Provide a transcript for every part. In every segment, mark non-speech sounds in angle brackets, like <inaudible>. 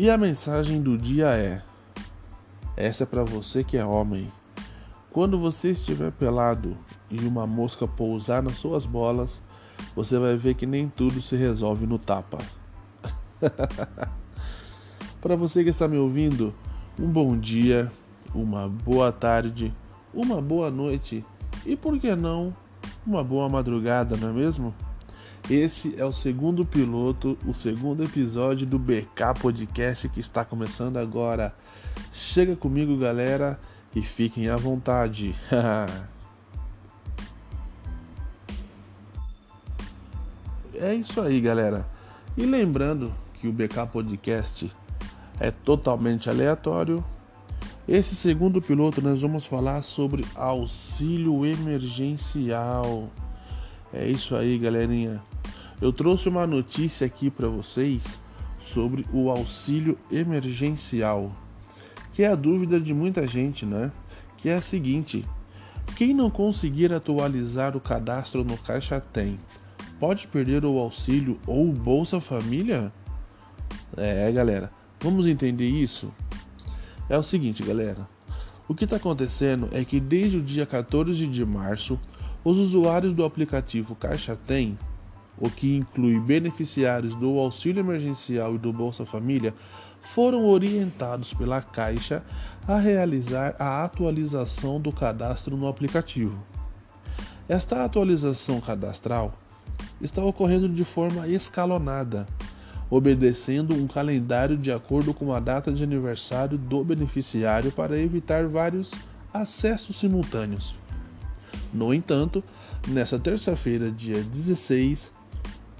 E a mensagem do dia é: essa é para você que é homem. Quando você estiver pelado e uma mosca pousar nas suas bolas, você vai ver que nem tudo se resolve no tapa. <laughs> para você que está me ouvindo, um bom dia, uma boa tarde, uma boa noite e por que não uma boa madrugada, não é mesmo? Esse é o segundo piloto, o segundo episódio do BK Podcast que está começando agora. Chega comigo, galera, e fiquem à vontade. <laughs> é isso aí, galera. E lembrando que o BK Podcast é totalmente aleatório, esse segundo piloto nós vamos falar sobre auxílio emergencial. É isso aí, galerinha. Eu trouxe uma notícia aqui para vocês sobre o auxílio emergencial, que é a dúvida de muita gente, né? Que é a seguinte: quem não conseguir atualizar o cadastro no Caixa Tem, pode perder o auxílio ou o Bolsa Família? É, galera, vamos entender isso? É o seguinte, galera. O que está acontecendo é que desde o dia 14 de março, os usuários do aplicativo Caixa Tem, o que inclui beneficiários do auxílio emergencial e do Bolsa Família, foram orientados pela Caixa a realizar a atualização do cadastro no aplicativo. Esta atualização cadastral está ocorrendo de forma escalonada obedecendo um calendário de acordo com a data de aniversário do beneficiário para evitar vários acessos simultâneos. No entanto, nesta terça-feira, dia 16,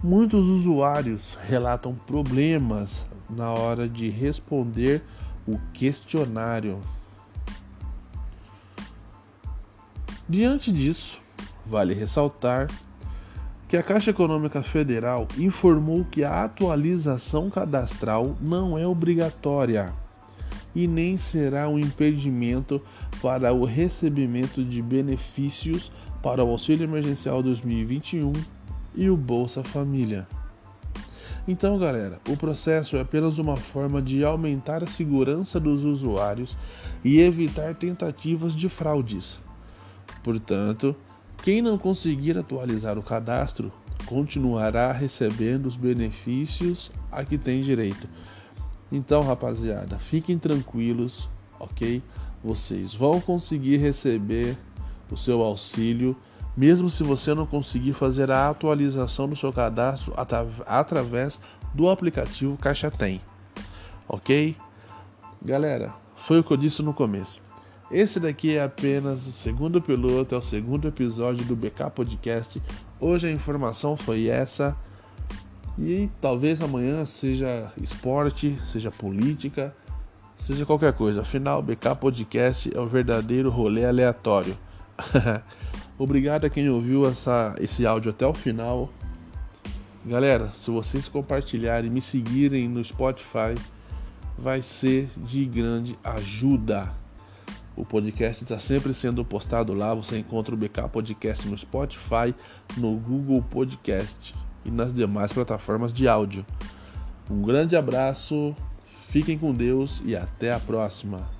muitos usuários relatam problemas na hora de responder o questionário. Diante disso, vale ressaltar que a Caixa Econômica Federal informou que a atualização cadastral não é obrigatória e nem será um impedimento para o recebimento de benefícios para o Auxílio Emergencial 2021 e o Bolsa Família. Então, galera, o processo é apenas uma forma de aumentar a segurança dos usuários e evitar tentativas de fraudes. Portanto, quem não conseguir atualizar o cadastro continuará recebendo os benefícios a que tem direito. Então, rapaziada, fiquem tranquilos, ok? Vocês vão conseguir receber o seu auxílio, mesmo se você não conseguir fazer a atualização do seu cadastro através do aplicativo Caixa Tem, ok? Galera, foi o que eu disse no começo. Esse daqui é apenas o segundo piloto, é o segundo episódio do BK Podcast. Hoje a informação foi essa. E talvez amanhã seja esporte, seja política, seja qualquer coisa. Afinal, BK Podcast é o verdadeiro rolê aleatório. <laughs> Obrigado a quem ouviu essa, esse áudio até o final. Galera, se vocês compartilharem e me seguirem no Spotify, vai ser de grande ajuda. O podcast está sempre sendo postado lá. Você encontra o BK Podcast no Spotify, no Google Podcast e nas demais plataformas de áudio. Um grande abraço, fiquem com Deus e até a próxima.